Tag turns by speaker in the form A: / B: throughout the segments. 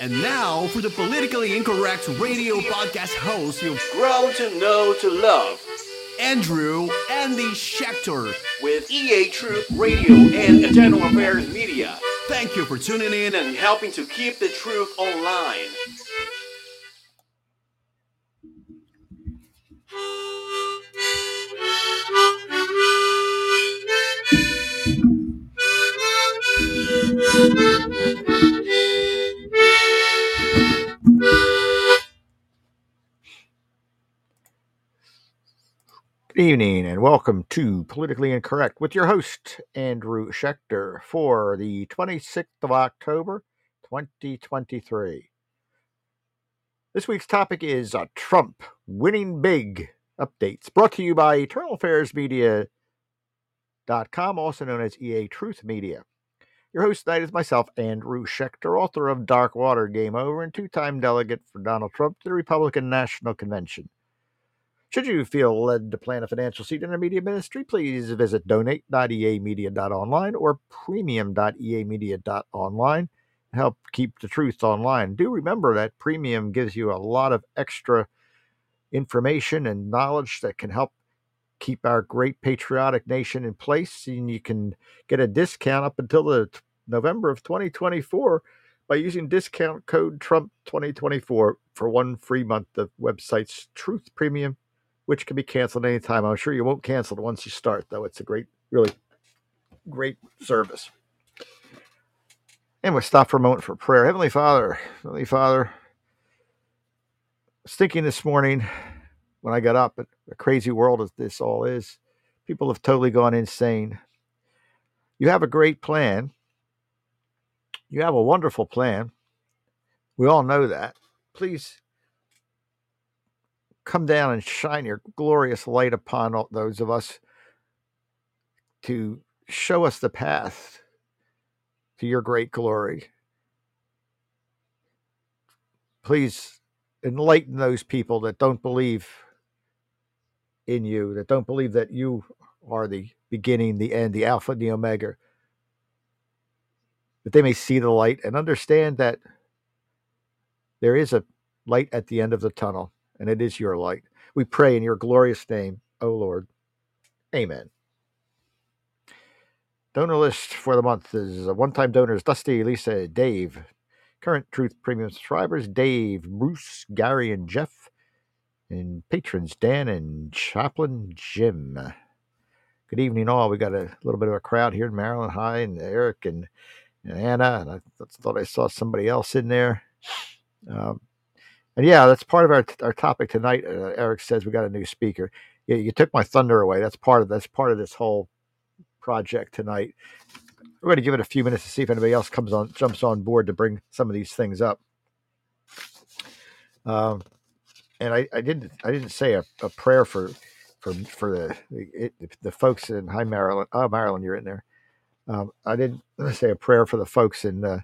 A: And now for the politically incorrect radio podcast host you've grown to know to love, Andrew Andy Shecktor with EA Truth Radio and Eternal Affairs Media. Thank you for tuning in and helping to keep the truth online.
B: Evening and welcome to Politically Incorrect with your host, Andrew Shecktor, for the 26th of October, 2023. This week's topic is uh, Trump winning big updates, brought to you by EternalAffairsMedia.com, also known as EA Truth Media. Your host tonight is myself, Andrew Shecktor, author of Dark Water Game Over and two time delegate for Donald Trump to the Republican National Convention. Should you feel led to plan a financial seat in our media ministry, please visit donate.eamedia.online or premium.eamedia.online help keep the truth online. Do remember that premium gives you a lot of extra information and knowledge that can help keep our great patriotic nation in place. And you can get a discount up until the t- November of 2024 by using discount code Trump 2024 for one free month of website's Truth Premium which can be canceled anytime. I'm sure you won't cancel it once you start, though. It's a great, really great service. And we'll stop for a moment for prayer. Heavenly Father, Heavenly Father, thinking this morning when I got up a crazy world as this all is. People have totally gone insane. You have a great plan. You have a wonderful plan. We all know that. Please come down and shine your glorious light upon all those of us to show us the path to your great glory. Please enlighten those people that don't believe in you, that don't believe that you are the beginning, the end, the Alpha, the Omega, that they may see the light and understand that there is a light at the end of the tunnel and it is your light. We pray in your glorious name, O Lord. Amen. Donor list for the month is one time donors Dusty, Lisa, Dave. Current Truth Premium subscribers Dave, Bruce, Gary, and Jeff. And patrons Dan and Chaplain Jim. Good evening, all. We got a little bit of a crowd here in Maryland. Hi, and Eric and, and Anna. And I thought I saw somebody else in there. Um, and yeah, that's part of our our topic tonight. Uh, Eric says we got a new speaker. Yeah, you took my thunder away. That's part of that's part of this whole project tonight. We're going to give it a few minutes to see if anybody else comes on jumps on board to bring some of these things up. Um, and I, I didn't I didn't say a, a prayer for for for the it, the folks in Hi Maryland. Oh, Maryland, you're in there. Um, I didn't say a prayer for the folks in uh,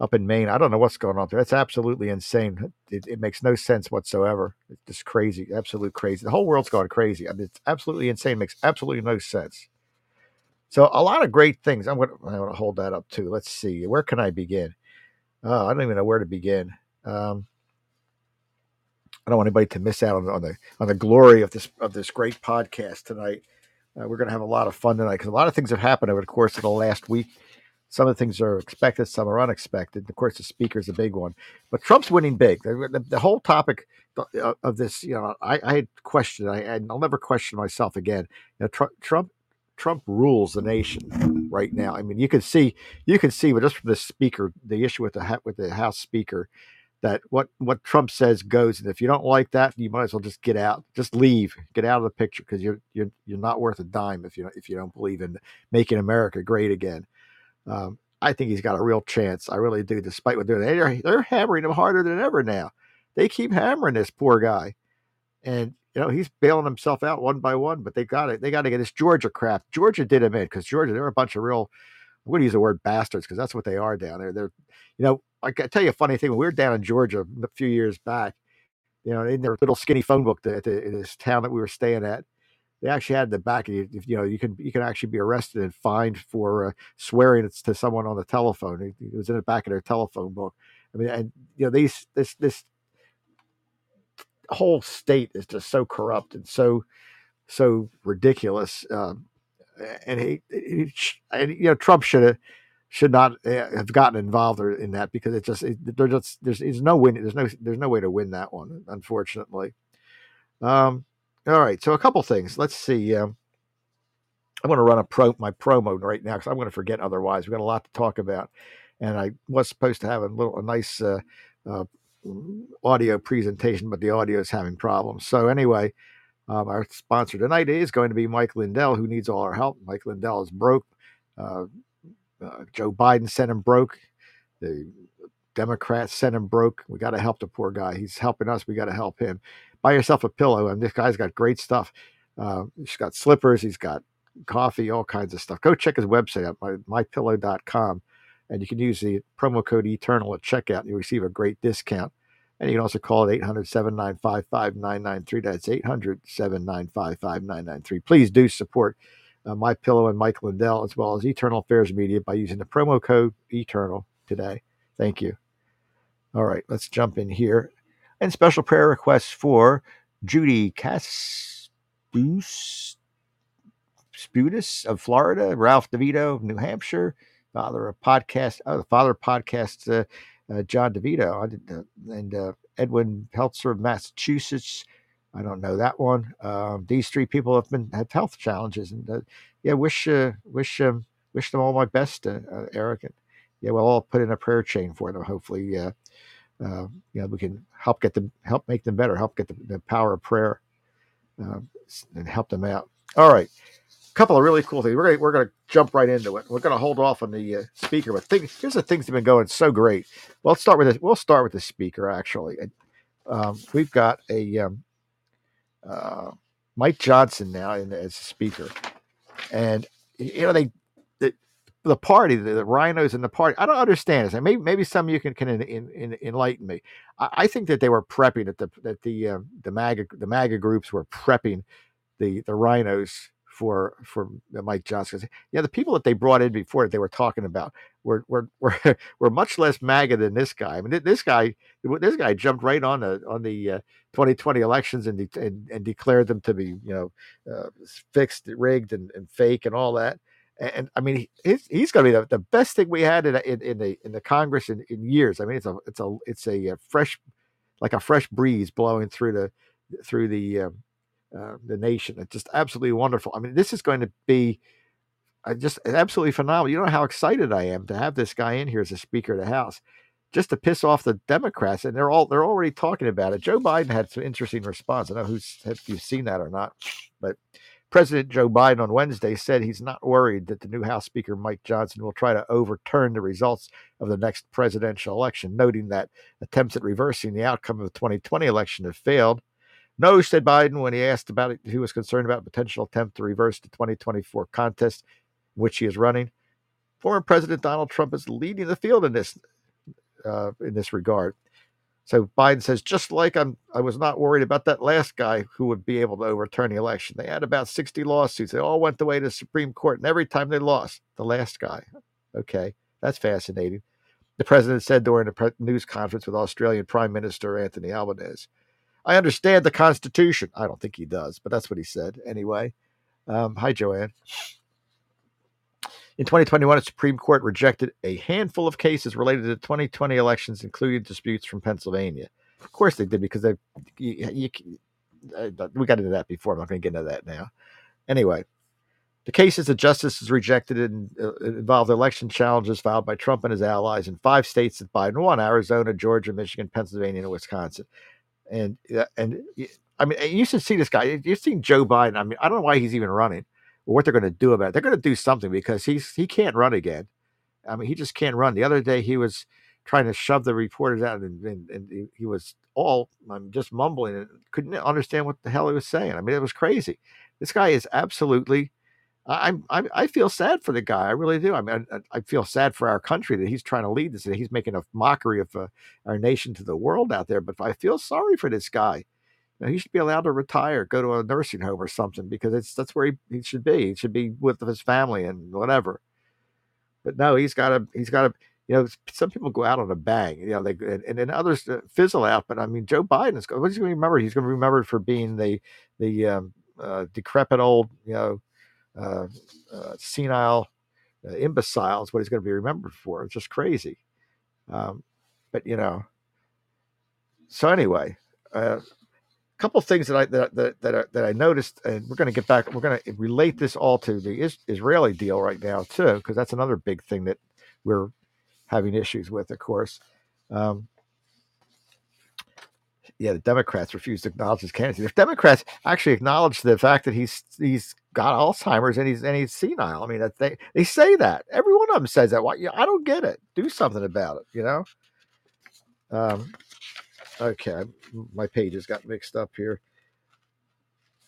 B: up in Maine. I don't know what's going on there. That's absolutely insane. It, it, makes no sense whatsoever. It's just crazy, absolute crazy. The whole world's going crazy. I mean, it's absolutely insane. It makes absolutely no sense. So a lot of great things. I'm going to, hold that up too. Let's see. Where can I begin? Oh, I don't even know where to begin. Um, I don't want anybody to miss out on, on the on the glory of this of this great podcast tonight. Uh, we're going to have a lot of fun tonight because a lot of things have happened over the course of the last week some of the things are expected, some are unexpected. Of course, the speaker is a big one, but Trump's winning big. The, the, the whole topic uh, of this, you know, I, I had questioned, I, and I'll never question myself again. You know, Trump, Trump, Trump rules the nation right now. I mean, you can see, you can see, but just from the speaker, the issue with the with the House Speaker, that what what Trump says goes, and if you don't like that, you might as well just get out, just leave, get out of the picture because you're you're you're not worth a dime if you if you don't believe in making America great again. Um, I think he's got a real chance. I really do, despite what they're doing. They're, they're hammering him harder than ever now. They keep hammering this poor guy. And, you know, he's bailing himself out one by one, but they got it. They got to get this Georgia crap. Georgia did him in because Georgia, they're a bunch of real, I'm going to use the word bastards because that's what they are down there. They're, you know, I can tell you a funny thing. When we were down in Georgia a few years back, you know, in their little skinny phone book at this town that we were staying at, they actually had the back you, you know you can you can actually be arrested and fined for uh, swearing to someone on the telephone it, was in the back of their telephone book I mean, and you know, these this this whole state is just so corrupt and so so ridiculous. Um, and he, he, and you know, Trump should have should not eh, have gotten involved in that because it just it, there's just there's, there's no win there's no there's no way to win that one unfortunately. Um, all right, so a couple things. Let's see. Um, I'm going to run a pro my promo right now because I'm going to forget otherwise. We've got a lot to talk about, and I was supposed to have a little a nice uh, uh, audio presentation, but the audio is having problems. So anyway, um, our sponsor tonight is going to be Mike Lindell, who needs all our help. Mike Lindell is broke. Uh, uh, Joe Biden sent him broke. The Democrats sent him broke. We got to help the poor guy. He's helping us. We got to help him. Buy yourself a pillow. And this guy's got great stuff. Uh, he's got slippers. He's got coffee, all kinds of stuff. Go check his website out, my, mypillow.com. And you can use the promo code ETERNAL at checkout. And you receive a great discount. And you can also call it 800 795 5993. That's 800 795 5993. Please do support uh, My Pillow and Mike Lindell, as well as Eternal Affairs Media, by using the promo code Eternal today. Thank you. All right, let's jump in here. And special prayer requests for Judy Caspus Sputus of Florida, Ralph DeVito of New Hampshire, father of podcast, oh, the father of podcasts, uh, uh, John DeVito, I uh, and Edwin Peltzer of Massachusetts, I don't know that one. Um, these three people have been have health challenges, and uh, yeah, wish uh, wish um, wish them all my best, Eric. And yeah, we'll all put in a prayer chain for them. Hopefully, uh, uh, you know, we can help get them, help make them better, help get the, the power of prayer, um, and help them out. All right, a couple of really cool things. We're gonna we're gonna jump right into it. We're gonna hold off on the uh, speaker, but think, here's the things that have been going so great. Well, let's start with this. We'll start with the speaker actually. Um, we've got a um, uh, Mike Johnson now in, as a speaker, and you know they the, party the, the RINOs in the party. I don't understand this. Maybe maybe some of you can can in, in, enlighten me. I, I, think that they were prepping that the that the uh, the MAGA the MAGA groups were prepping the the RINOs for for Mike Johnson. Yeah, the people that they brought in before that they were talking about were were were, were much less MAGA than this guy. I mean, this guy this guy jumped right on the on the uh, 2020 elections and, de- and, and declared them to be you know uh, fixed, rigged, and, and fake and all that. And, I mean, he's, he's going to be the, the best thing we had in, in, in the in the Congress in, in years. I mean, it's a it's a it's a, a fresh like a fresh breeze blowing through the through the um, uh, the nation. It's just absolutely wonderful. I mean, this is going to be uh, just absolutely phenomenal. You know how excited I am to have this guy in here as a Speaker of the House, just to piss off the Democrats, and they're all they're already talking about it. Joe Biden had some interesting response. I don't know who's if you've seen that or not, but President Joe Biden on Wednesday said he's not worried that the new House Speaker Mike Johnson will try to overturn the results of the next presidential election, noting that attempts at reversing the outcome of the 2020 election have failed. No, said Biden when he asked about it. He was concerned about potential attempt to reverse the 2024 contest, which he is running. Former President Donald Trump is leading the field in this uh, in this regard. So Biden says, just like I'm, I was not worried about that last guy who would be able to overturn the election. They had about 60 lawsuits. They all went the way to the Supreme Court, and every time they lost, the last guy. Okay, that's fascinating. The president said during a news conference with Australian Prime Minister Anthony Albanese. I understand the Constitution. I don't think he does, but that's what he said anyway. Um, hi, Joanne. In 2021, the Supreme Court rejected a handful of cases related to the 2020 elections, including disputes from Pennsylvania. Of course, they did because they. You, you, uh, we got into that before. I'm not going to get into that now. Anyway, the cases the justices rejected in, uh, involved election challenges filed by Trump and his allies in five states that Biden won Arizona, Georgia, Michigan, Pennsylvania, and Wisconsin and and I mean, you should see this guy. You've seen Joe Biden. I mean, I don't know why he's even running what they're going to do about it. They're going to do something because he's he can't run again. I mean, he just can't run. The other day, he was trying to shove the reporters out, and, and, and he was all I'm just mumbling and couldn't understand what the hell he was saying. I mean, it was crazy. This guy is absolutely I'm, I'm I feel sad for the guy. I really do. I mean, I, I, feel sad for our country that he's trying to lead this. He's making a mockery of uh, our nation to the world out there. But I feel sorry for this guy. He should be allowed to retire, go to a nursing home or something, because it's that's where he, he should be. He should be with his family and whatever. But no, he's got to. He's got to. you know, some people go out on a bang, you know, they and, then others uh, fizzle out. But I mean, Joe Biden is what's he going to remember? He's going to be remembered for being the the um, uh, decrepit old, you know, uh, uh, senile uh, imbecile is what he's going to be remembered for. It's just crazy. Um, but you know, so anyway, uh, couple things that I that that that I, that I noticed, and we're going to get back. We're going to relate this all to the is, Israeli deal right now too, because that's another big thing that we're having issues with, of course. Um, yeah, the Democrats refuse to acknowledge his candidacy. If Democrats actually acknowledge the fact that he's he's got Alzheimer's and he's and he's senile, I mean, that they they say that every one of them says that. Why? I don't get it. Do something about it. You know. Um, okay, my pages got mixed up here.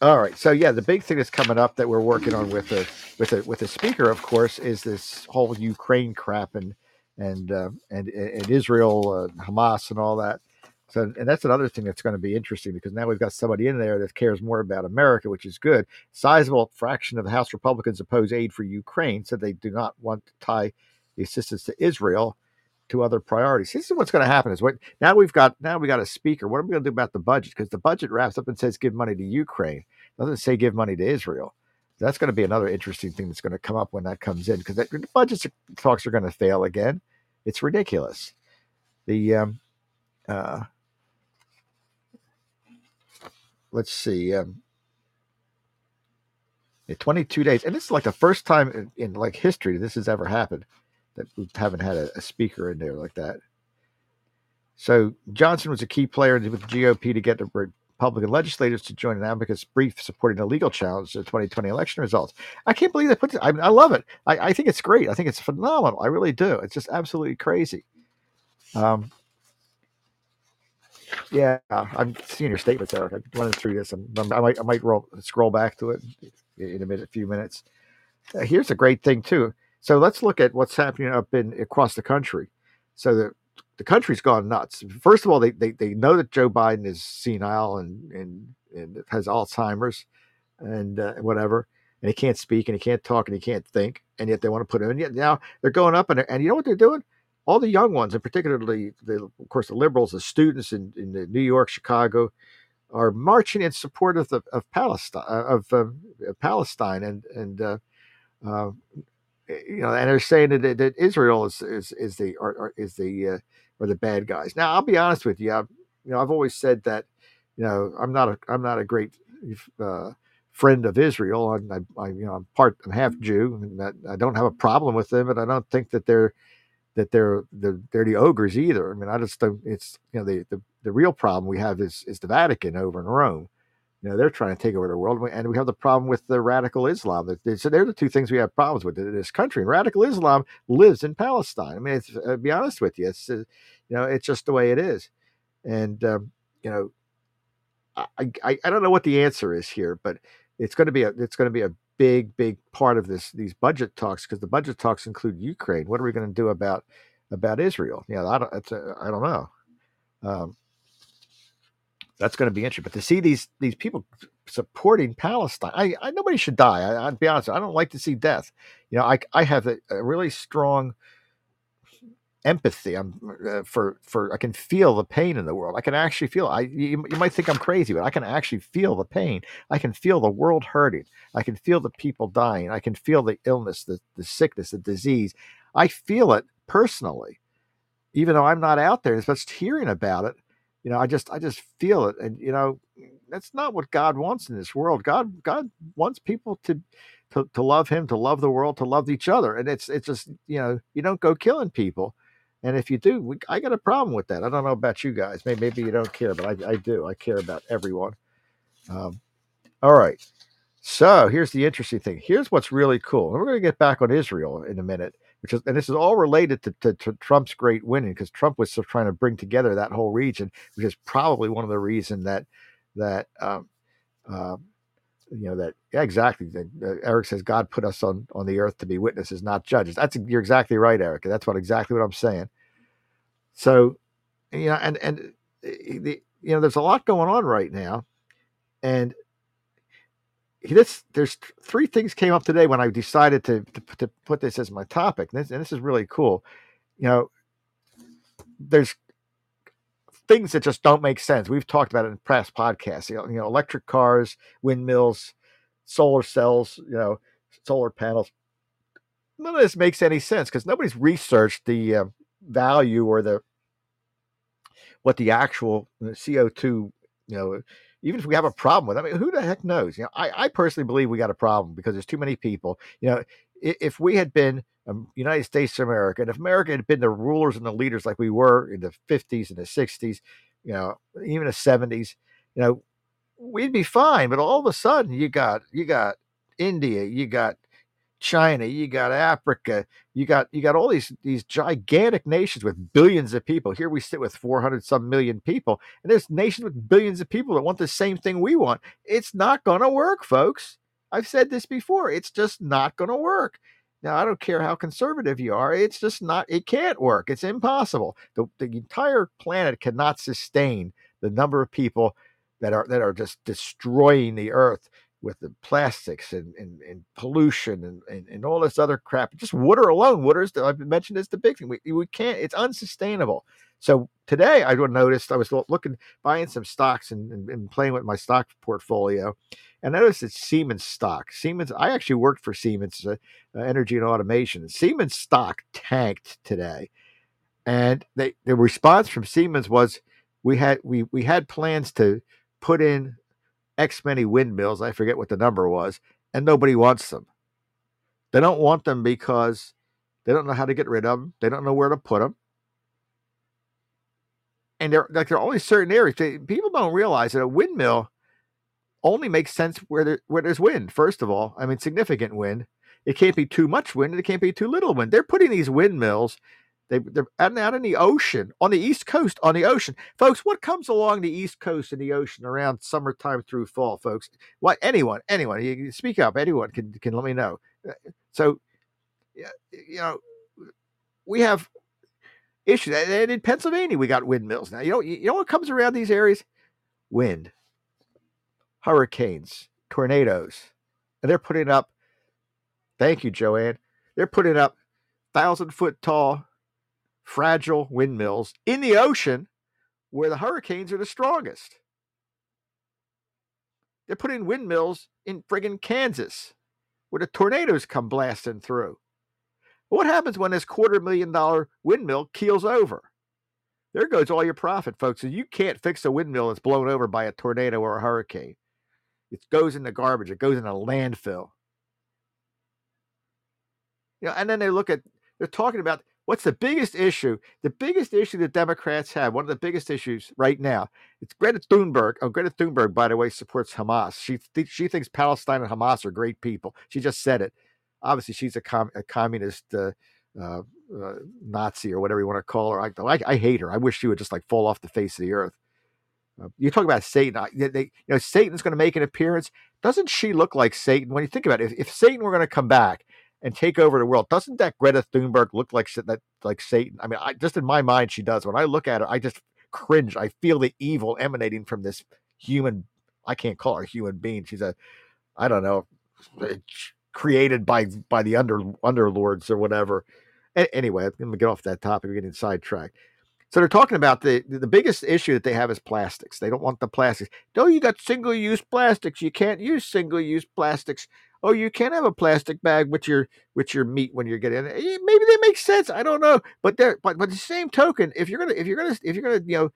B: All right, so yeah, the big thing that's coming up that we're working on with the with a with a speaker, of course, is this whole Ukraine crap and and uh, and and Israel, uh, Hamas, and all that. So, and that's another thing that's going to be interesting because now we've got somebody in there that cares more about America, which is good. Sizable fraction of the House Republicans oppose aid for Ukraine, so they do not want to tie the assistance to Israel to other priorities. This is what's going to happen. Is what now we've got now we got a speaker. What are we going to do about the budget? Because the budget wraps up and says give money to Ukraine. It doesn't say give money to Israel. That's going to be another interesting thing that's going to come up when that comes in because the budget talks are going to fail again. It's ridiculous. The um, uh, let's see, um, 22 days, and this is like the first time in, in like history this has ever happened that we haven't had a, a, speaker in there like that. So Johnson was a key player with the GOP to get the Republican legislators to join an amicus brief supporting a legal challenge to the 2020 election results. I can't believe they put it. I, I love it. I, I, think it's great. I think it's phenomenal. I really do. It's just absolutely crazy. Um, yeah, I'm seeing your statements, Eric. I'm running through this. I'm, i might, I might roll, scroll back to it in a minute, a few minutes. Uh, here's a great thing too. So let's look at what's happening up in across the country. So the the country's gone nuts. First of all, they they, they know that Joe Biden is senile and and, and has Alzheimer's and uh, whatever, and he can't speak and he can't talk and he can't think, and yet they want to put him in. Yet now they're going up and and you know what they're doing? all the young ones, and particularly, the, of course, the liberals, the students in, in New York, Chicago, are marching in support of the of Palestine, of Palestine, and and uh, uh, you know, and they're saying that, that Israel is is is the or, or is the uh, or the bad guys. Now, I'll be honest with you. I've, you know, I've always said that, you know, I'm not a I'm not a great uh, friend of Israel. I, I, you know, I'm part, I'm half Jew, and I don't have a problem with them, but I don't think that they're that they're the they're the ogres either. I mean, I just don't. It's you know the the, the real problem we have is is the Vatican over in Rome. You know, they're trying to take over the world, and we have the problem with the radical Islam. So they're the two things we have problems with in this country. And radical Islam lives in Palestine. I mean, it's, I'll be honest with you, it's uh, you know, it's just the way it is. And um, you know, I, I I don't know what the answer is here, but it's going to be a it's going to be a big, big part of this these budget talks because the budget talks include Ukraine. What are we going to do about about Israel? Yeah, I don't. A, I don't know. Um, that's going to be interesting. But to see these these people supporting Palestine, I, I nobody should die. I, will be honest. I don't like to see death. You know, I I have a, a really strong empathy. I'm uh, for for I can feel the pain in the world. I can actually feel. I you, you might think I'm crazy, but I can actually feel the pain. I can feel the world hurting. I can feel the people dying. I can feel the illness, the the sickness, the disease. I feel it personally, even though I'm not out there. It's Just hearing about it, you know, I just I just feel it, and you know, that's not what God wants in this world. God God wants people to to, to love him, to love the world, to love each other. And it's it's just, you know, you don't go killing people. And if you do, we, I got a problem with that. I don't know about you guys. Maybe, maybe you don't care, but I, I do. I care about everyone. Um, all right. So here's the interesting thing. Here's what's really cool. We're going to get back on Israel in a minute, which is, and this is all related to, to, to Trump's great winning because Trump was trying to bring together that whole region, which is probably one of the reason that that um, uh, you know that yeah exactly uh, eric says god put us on on the earth to be witnesses not judges. That's you're exactly right eric that's what exactly what i'm saying. So you know and and eh, the you know there's a lot going on right now and this there's three things came up today when i decided to to, to put this as my topic and this, and this is really cool you know, there's things that just don't make sense. We've talked about it in past podcasts. You know, you know electric cars, windmills, solar cells, you know, solar panels. None of this makes any sense because nobody's researched the uh, value or the what the actual CO two, you know, even if we have a problem with. It, I mean, who the heck knows? You know, I, I personally believe we got a problem because there's too many people. You know, if we had been um, United States of America, and if America had been the rulers and the leaders like we were in the 50s and the 60s, you know, even the 70s, you know, we'd be fine. But all of a sudden, you got you got India, you got China, you got Africa, you got you got all these these gigantic nations with billions of people. Here we sit with 400 some million people, and there's nations with billions of people that want the same thing we want. It's not going to work, folks. I've said this before. It's just not going to work. Now, I don't care how conservative you are. It's just not, it can't work. It's impossible. The, the entire planet cannot sustain the number of people that are that are just destroying the earth with the plastics and, and, and pollution and, and, and, all this other crap. Just water alone, water is, I've mentioned, is the big thing. We, we can't, it's unsustainable. So today I noticed I was looking, buying some stocks and, and, and playing with my stock portfolio. And I noticed it's Siemens stock. Siemens, I actually worked for Siemens uh, uh, Energy and Automation. Siemens stock tanked today. And they, the response from Siemens was we had we we had plans to put in X many windmills. I forget what the number was, and nobody wants them. They don't want them because they don't know how to get rid of them. They don't know where to put them. And they're like there are only certain areas. They, people don't realize that a windmill only makes sense where there, where there's wind. First of all, I mean significant wind. It can't be too much wind, and it can't be too little wind. They're putting these windmills they, they're out, out in the ocean, on the East Coast, on the ocean. Folks, what comes along the East Coast and the ocean around summertime through fall, folks? What anyone, anyone, you speak up, anyone can, can let me know. Uh, so, you know, we have issues. And in Pennsylvania, we got windmills now. You know, you know what comes around these areas? Wind, hurricanes, tornadoes. And they're putting up, thank you, Joanne. They're putting up thousand foot tall fragile windmills in the ocean where the hurricanes are the strongest. They're putting windmills in friggin' Kansas where the tornadoes come blasting through. What happens when this quarter million dollar windmill keels over? There goes all your profit, folks. And you can't fix a windmill that's blown over by a tornado or a hurricane. It goes in the garbage. It goes in a landfill. You know, and then they look at they're talking about What's the biggest issue? The biggest issue the Democrats have, one of the biggest issues right now, it's Greta Thunberg. Oh, Greta Thunberg, by the way, supports Hamas. She th- she thinks Palestine and Hamas are great people. She just said it. Obviously, she's a, com- a communist uh, uh, uh, Nazi or whatever you want to call her. I, I, I, hate her. I wish she would just like fall off the face of the earth. Uh, you talk about Satan. They, they, you know, Satan's going to make an appearance. Doesn't she look like Satan? When you think about it, if, if Satan were going to come back and take over the world. Doesn't that Greta Thunberg look like that like Satan? I mean, I just in my mind she does. When I look at her, I just cringe. I feel the evil emanating from this human. I can't call her human being. She's a, I don't know, created by by the under underlords or whatever. A- anyway, I'm gonna get off that topic. We're getting sidetracked. So they're talking about the the biggest issue that they have is plastics. They don't want the plastics. No, you got single use plastics. You can't use single use plastics oh, you can't have a plastic bag with your with your meat when you're getting it. Eh, maybe that makes sense. I don't know, but there, but but the same token, if you're gonna if you're gonna if you're gonna you know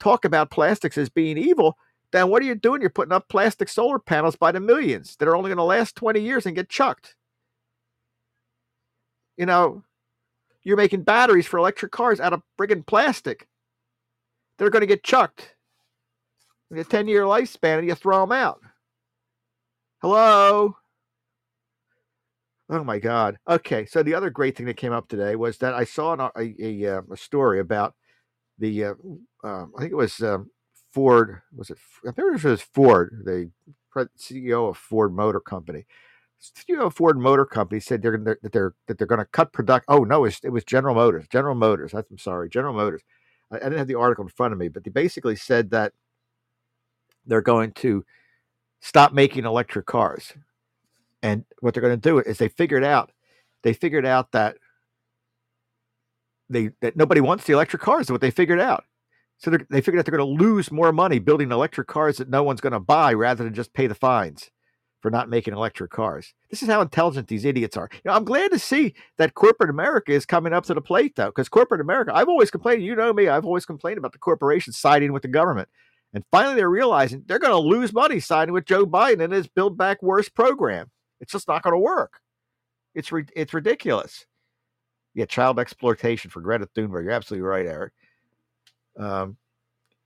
B: talk about plastics as being evil, then what are you doing? You're putting up plastic solar panels by the millions that are only going to last 20 years and get chucked. You know, you're making batteries for electric cars out of friggin' plastic. They're going to get chucked. A 10 year lifespan and you throw them out. Hello? Oh my God. Okay, so the other great thing that came up today was that I saw an, a, a, uh, a story about the uh, uh, I think it was um, Ford. Was it? I think it was Ford, the CEO of Ford Motor Company. CEO of Ford Motor Company said they're, they're that they're that they're going to cut production. Oh no, it was, it was General Motors. General Motors. I'm sorry, General Motors. I, I didn't have the article in front of me, but they basically said that they're going to stop making electric cars and what they're going to do is they figured out, they figured out that they that nobody wants the electric cars. What they figured out. So they figured out they're going to lose more money building electric cars that no one's going to buy rather than just pay the fines for not making electric cars. This is how intelligent these idiots are. You know, I'm glad to see that corporate America is coming up to the plate, though, because corporate America, I've always complained, you know me, I've always complained about the corporations siding with the government. And finally, they're realizing they're going to lose money siding with Joe Biden and his Build Back Worse program. It's just not going to work. It's it's ridiculous. Yeah, child exploitation for Greta Thunberg. You're absolutely right, Eric. Um,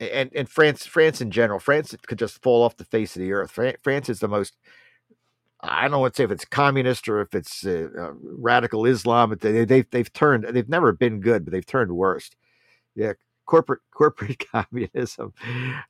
B: and and France, France in general, France could just fall off the face of the earth. France is the most I don't what to say if it's communist or if it's uh, uh, radical Islam. They, they've they've turned. They've never been good, but they've turned worse. Yeah, corporate corporate communism.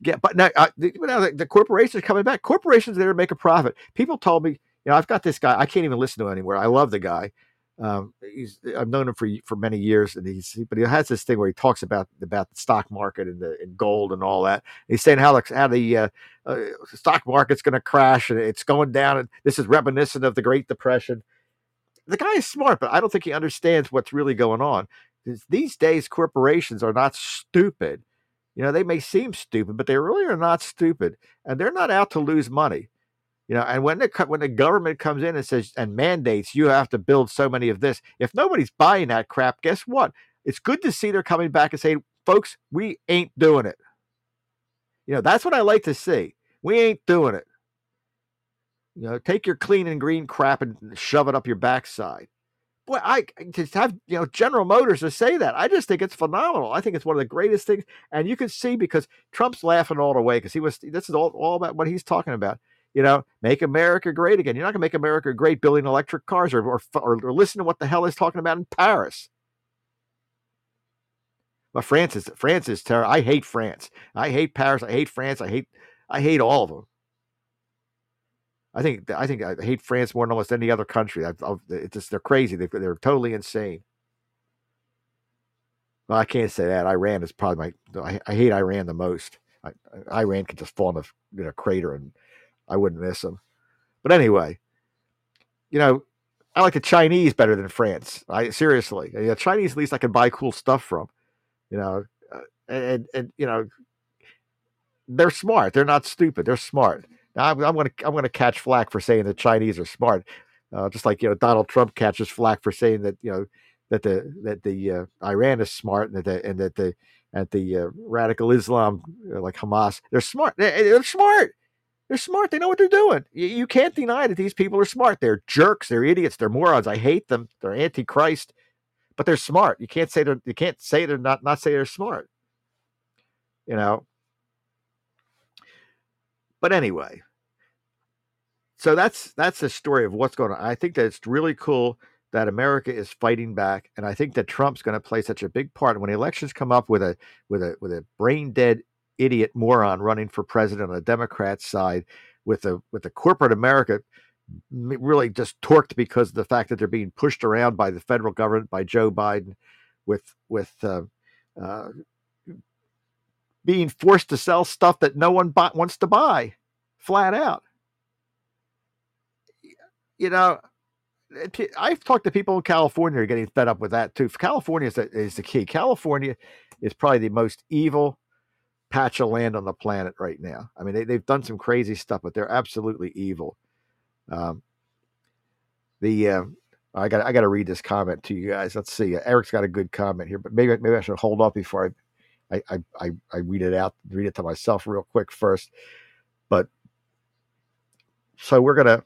B: Yeah, but now, uh, the, now the, the, corporations are coming back. Corporations there to make a profit. People told me, you know, I've got this guy. I can't even listen to him anymore. I love the guy. Um, he's I've known him for for many years, and he's but he has this thing where he talks about about the stock market and the and gold and all that. And he's saying how the how the uh, uh, stock market's going to crash and it's going down, and this is reminiscent of the Great Depression. The guy is smart, but I don't think he understands what's really going on. These days, corporations are not stupid. You know, they may seem stupid, but they really are not stupid, and they're not out to lose money. You know, and when the when the government comes in and says and mandates you have to build so many of this, if nobody's buying that crap, guess what? It's good to see they're coming back and saying, "Folks, we ain't doing it." You know, that's what I like to see. We ain't doing it. You know, take your clean and green crap and shove it up your backside. Boy, I to have you know General Motors to say that, I just think it's phenomenal. I think it's one of the greatest things, and you can see because Trump's laughing all the way because he was. This is all, all about what he's talking about you know, make America great again. You're not going to make America great building electric cars or, or, or, or listen to what the hell is talking about in Paris. But France is France is terrible. I hate France. I hate Paris. I hate France. I hate I hate all of them. I think I think I hate France more than almost any other country. I've, I've, it's just they're crazy. They, they're totally insane. Well, I can't say that. Iran is probably my. I, I hate Iran the most. I, Iran could just fall in a you know, crater and I wouldn't miss them. But anyway, you know, I like the Chinese better than France. I seriously, you know, Chinese at least I can buy cool stuff from. You know, uh, and and you know, they're smart. They're not stupid. They're smart. Now I'm, I'm gonna I'm gonna catch flack for saying the Chinese are smart, uh, just like you know Donald Trump catches flack for saying that you know that the that the uh, Iran is smart and that the, and that the at the uh, radical Islam uh, like Hamas they're smart. They're, they're smart. They're smart. They know what they're doing. You, you can't deny that these people are smart. They're jerks. They're idiots. They're morons. I hate them. They're antichrist, but they're smart. You can't say they're. You can't say they're not. Not say they're smart. You know. But anyway, so that's that's the story of what's going on. I think that it's really cool that America is fighting back, and I think that Trump's going to play such a big part when elections come up with a with a with a brain dead idiot moron running for president on the Democrat side with the with the corporate America really just torqued because of the fact that they're being pushed around by the federal government by Joe Biden with with uh, uh, being forced to sell stuff that no one buy, wants to buy flat out you know I've talked to people in California who are getting fed up with that too. California is the, is the key. California is probably the most evil patch of land on the planet right now. I mean, they, they've done some crazy stuff, but they're absolutely evil. Um, the uh, I got I got to read this comment to you guys. Let's see. Uh, Eric's got a good comment here, but maybe maybe I should hold off before I I I, I read it out, read it to myself real quick first. But so we're gonna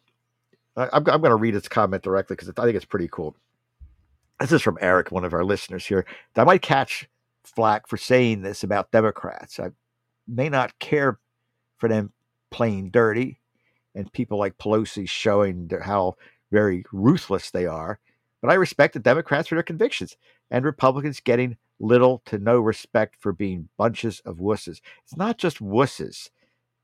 B: I, I'm I'm gonna read this comment directly because I think it's pretty cool. This is from Eric, one of our listeners here. I might catch flack for saying this about Democrats. I may not care for them playing dirty and people like Pelosi showing how very ruthless they are, but I respect the Democrats for their convictions and Republicans getting little to no respect for being bunches of wusses. It's not just wusses.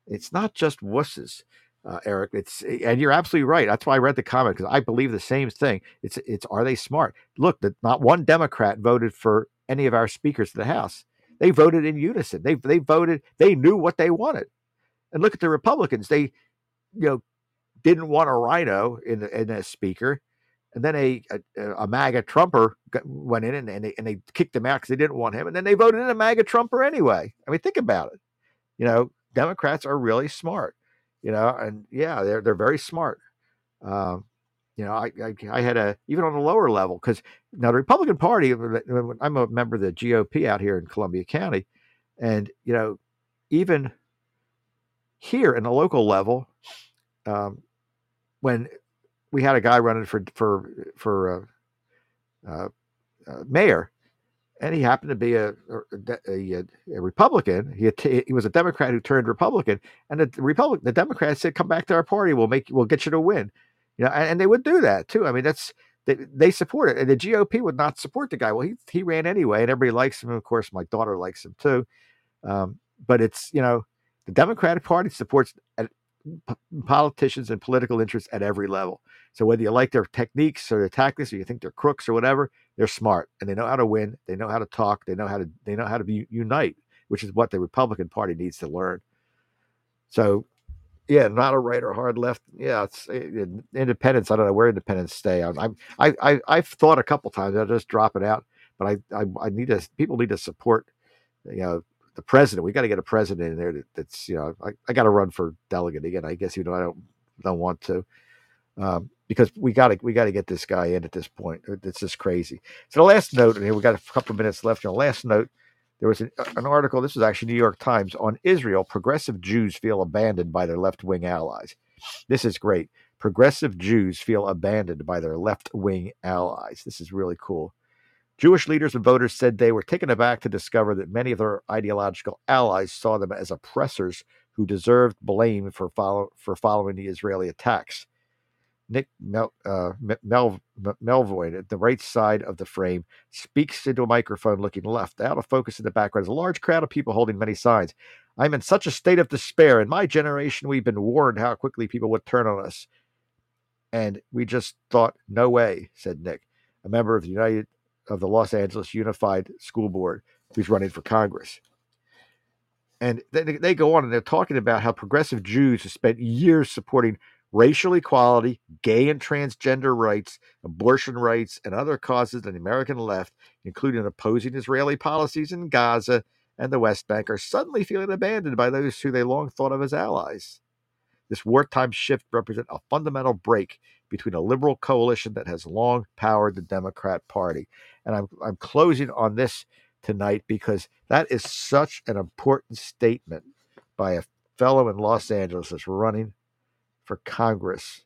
B: It's not just wusses. Uh, Eric. It's and you're absolutely right. That's why I read the comment because I believe the same thing. It's it's are they smart? Look, that not one Democrat voted for any of our speakers to the House. They voted in unison. They they voted. They knew what they wanted. And look at the Republicans. They, you know, didn't want a RINO in the, in a speaker, and then a a, a MAGA Trumper went in and, and they and they kicked him out because they didn't want him, and then they voted in a MAGA Trumper anyway. I mean, think about it. You know, Democrats are really smart. You know, and yeah, they're they're very smart. Um, you know, I, I, I had a even on a lower level because now the Republican Party. I'm a member of the GOP out here in Columbia County, and you know, even here in the local level, um, when we had a guy running for for for uh, uh, uh, mayor, and he happened to be a a, a, a Republican. He he was a Democrat who turned Republican, and the Republic the Democrats said, "Come back to our party. We'll make we'll get you to win." You know, and, and they would do that too. I mean, that's they, they support it, and the GOP would not support the guy. Well, he he ran anyway, and everybody likes him. Of course, my daughter likes him too. Um, but it's you know, the Democratic Party supports p- politicians and political interests at every level. So whether you like their techniques or their tactics, or you think they're crooks or whatever, they're smart and they know how to win. They know how to talk. They know how to they know how to be, unite, which is what the Republican Party needs to learn. So yeah, not a right or hard left. Yeah, it's eh, it, independence. I don't know where independents stay. I'm I, I I've thought a couple times. I'll just drop it out, but I I, I need to. People need to support, you know, the president. We got to get a president in there that, that's you know. I, I got to run for delegate again. I guess you know I don't don't want to, um, because we got to we got to get this guy in at this point. It's just crazy. So the last note, and here we got a couple minutes left. You know, last note there was an, uh, an, article, this was actually New York Times, on Israel. Progressive Jews feel abandoned by their left wing allies. This is great. Progressive Jews feel abandoned by their left wing allies. This is really cool. Jewish leaders and voters said they were taken aback to discover that many of their ideological allies saw them as oppressors who deserved blame for, follow, for following the Israeli attacks. Nick Mel, uh, Mel, Melvoin at the right side of the frame speaks into a microphone looking left. Out of focus in the background is a large crowd of people holding many signs. I'm in such a state of despair. In my generation, we've been warned how quickly people would turn on us. And we just thought, no way, said Nick, a member of the United of the Los Angeles Unified School Board who's running for Congress. And they, they go on and they're talking about how progressive Jews have spent years supporting racial equality, gay and transgender rights, abortion rights, and other causes on the American left, including opposing Israeli policies in Gaza and the West Bank, are suddenly feeling abandoned by those who they long thought of as allies. This wartime shift represents a fundamental break between a liberal coalition that has long powered the Democrat Party. And I'm, I'm closing on this tonight because that is such an important statement by a fellow in Los Angeles that's running for Congress.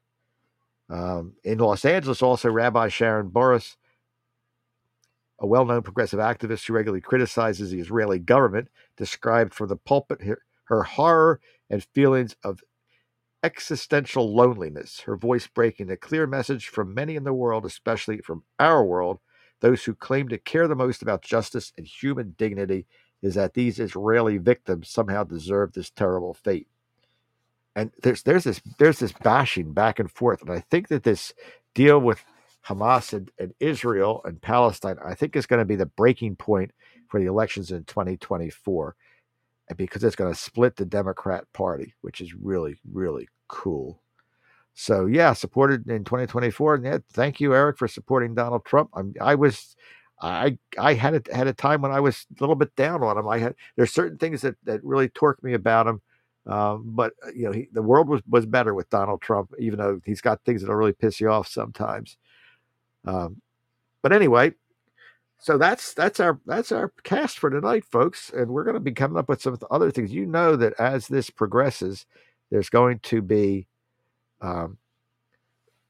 B: Um, in Los Angeles, also, Rabbi Sharon Brous, a well known progressive activist who regularly criticizes the Israeli government, described from the pulpit her, her horror and feelings of existential loneliness, her voice breaking a clear message from many in the world, especially from our world, those who claim to care the most about justice and human dignity, is that these Israeli victims somehow deserve this terrible fate. And there's there's this there's this bashing back and forth, and I think that this deal with Hamas and, and Israel and Palestine, I think is going to be the breaking point for the elections in 2024, because it's going to split the Democrat Party, which is really really cool. So yeah, supported in 2024, and thank you, Eric, for supporting Donald Trump. I'm, I was. I I had a, had a time when I was a little bit down on him. I had there's certain things that, that really torque me about him, um, but uh, you know, he, the world was was better with Donald Trump, even though he's got things that'll really piss you off sometimes. Um, but anyway, so that's that's our that's our cast for tonight, folks, and we're going to be coming up with some other things. You know that as this progresses, there's going to be, um,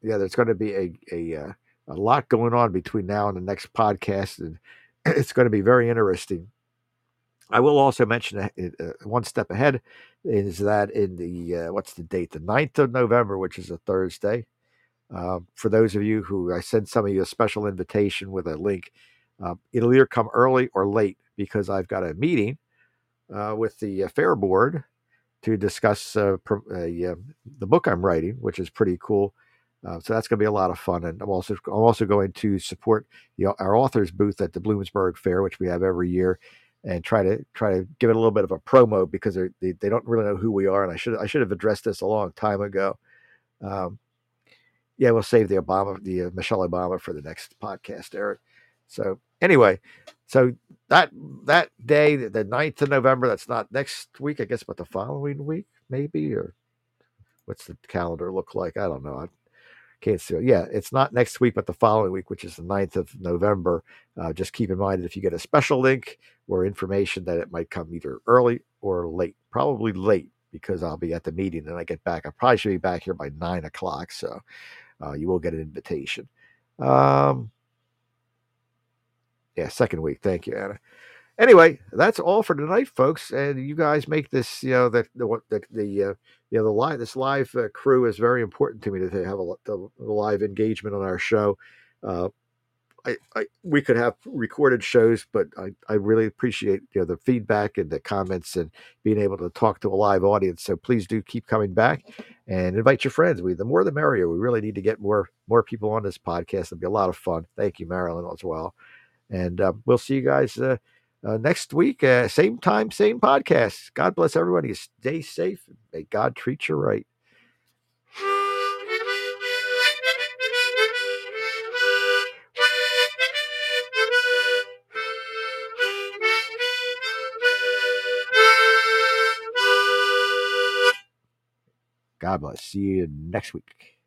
B: yeah, there's going to be a a uh, a lot going on between now and the next podcast, and it's going to be very interesting. I will also mention uh, uh, one step ahead is that in the uh, what's the date? The 9th of November, which is a Thursday. Uh, for those of you who I sent some of you a special invitation with a link, uh, it'll either come early or late because I've got a meeting uh, with the Fair Board to discuss the book I'm writing, which is pretty cool. Uh, so that's going to be a lot of fun, and I'm also I'm also going to support the, our authors booth at the Bloomsburg Fair, which we have every year, and try to try to give it a little bit of a promo because they they don't really know who we are, and I should I should have addressed this a long time ago. Um, yeah, we'll save the Obama, the uh, Michelle Obama for the next podcast, Eric. So anyway, so that that day, the 9th of November, that's not next week, I guess, but the following week, maybe, or what's the calendar look like? I don't know. I can't see. It. Yeah, it's not next week, but the following week, which is the 9th of November. Uh, just keep in mind that if you get a special link or information, that it might come either early or late, probably late because I'll be at the meeting and I get back. I probably should be back here by nine o'clock. So uh, you will get an invitation. Um, yeah, second week. Thank you, Anna. Anyway, that's all for tonight, folks. And you guys make this, you know, that the the, the uh, you know the live this live uh, crew is very important to me to have a, the, the live engagement on our show. Uh, I, I, we could have recorded shows, but I, I really appreciate you know the feedback and the comments and being able to talk to a live audience. So please do keep coming back and invite your friends. We the more the merrier. We really need to get more more people on this podcast. It'll be a lot of fun. Thank you, Marilyn, as well. And uh, we'll see you guys uh, uh, next week, uh, same time, same podcast. God bless everybody. Stay safe. May God treat you right. God bless. See you next week.